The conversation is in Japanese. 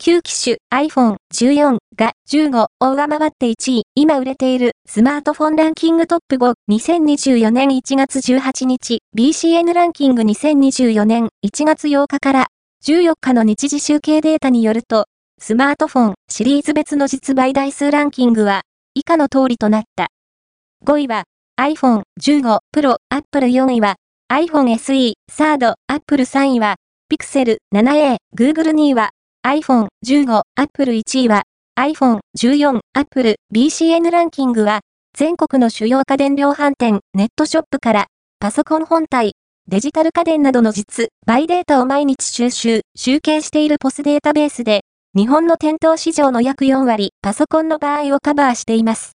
旧機種 iPhone 14が15を上回って1位、今売れているスマートフォンランキングトップ5、2024年1月18日、BCN ランキング2024年1月8日から14日の日時集計データによると、スマートフォンシリーズ別の実売台数ランキングは以下の通りとなった。5位は iPhone 15 Pro、Apple 4位は iPhone SE、サード、Apple 3位は Pixel 7a、Google 2位は iPhone 15、Apple 1位は iPhone 14、Apple BCN ランキングは全国の主要家電量販店、ネットショップからパソコン本体、デジタル家電などの実、バイデータを毎日収集、集計しているポスデータベースで、日本の店頭市場の約4割、パソコンの場合をカバーしています。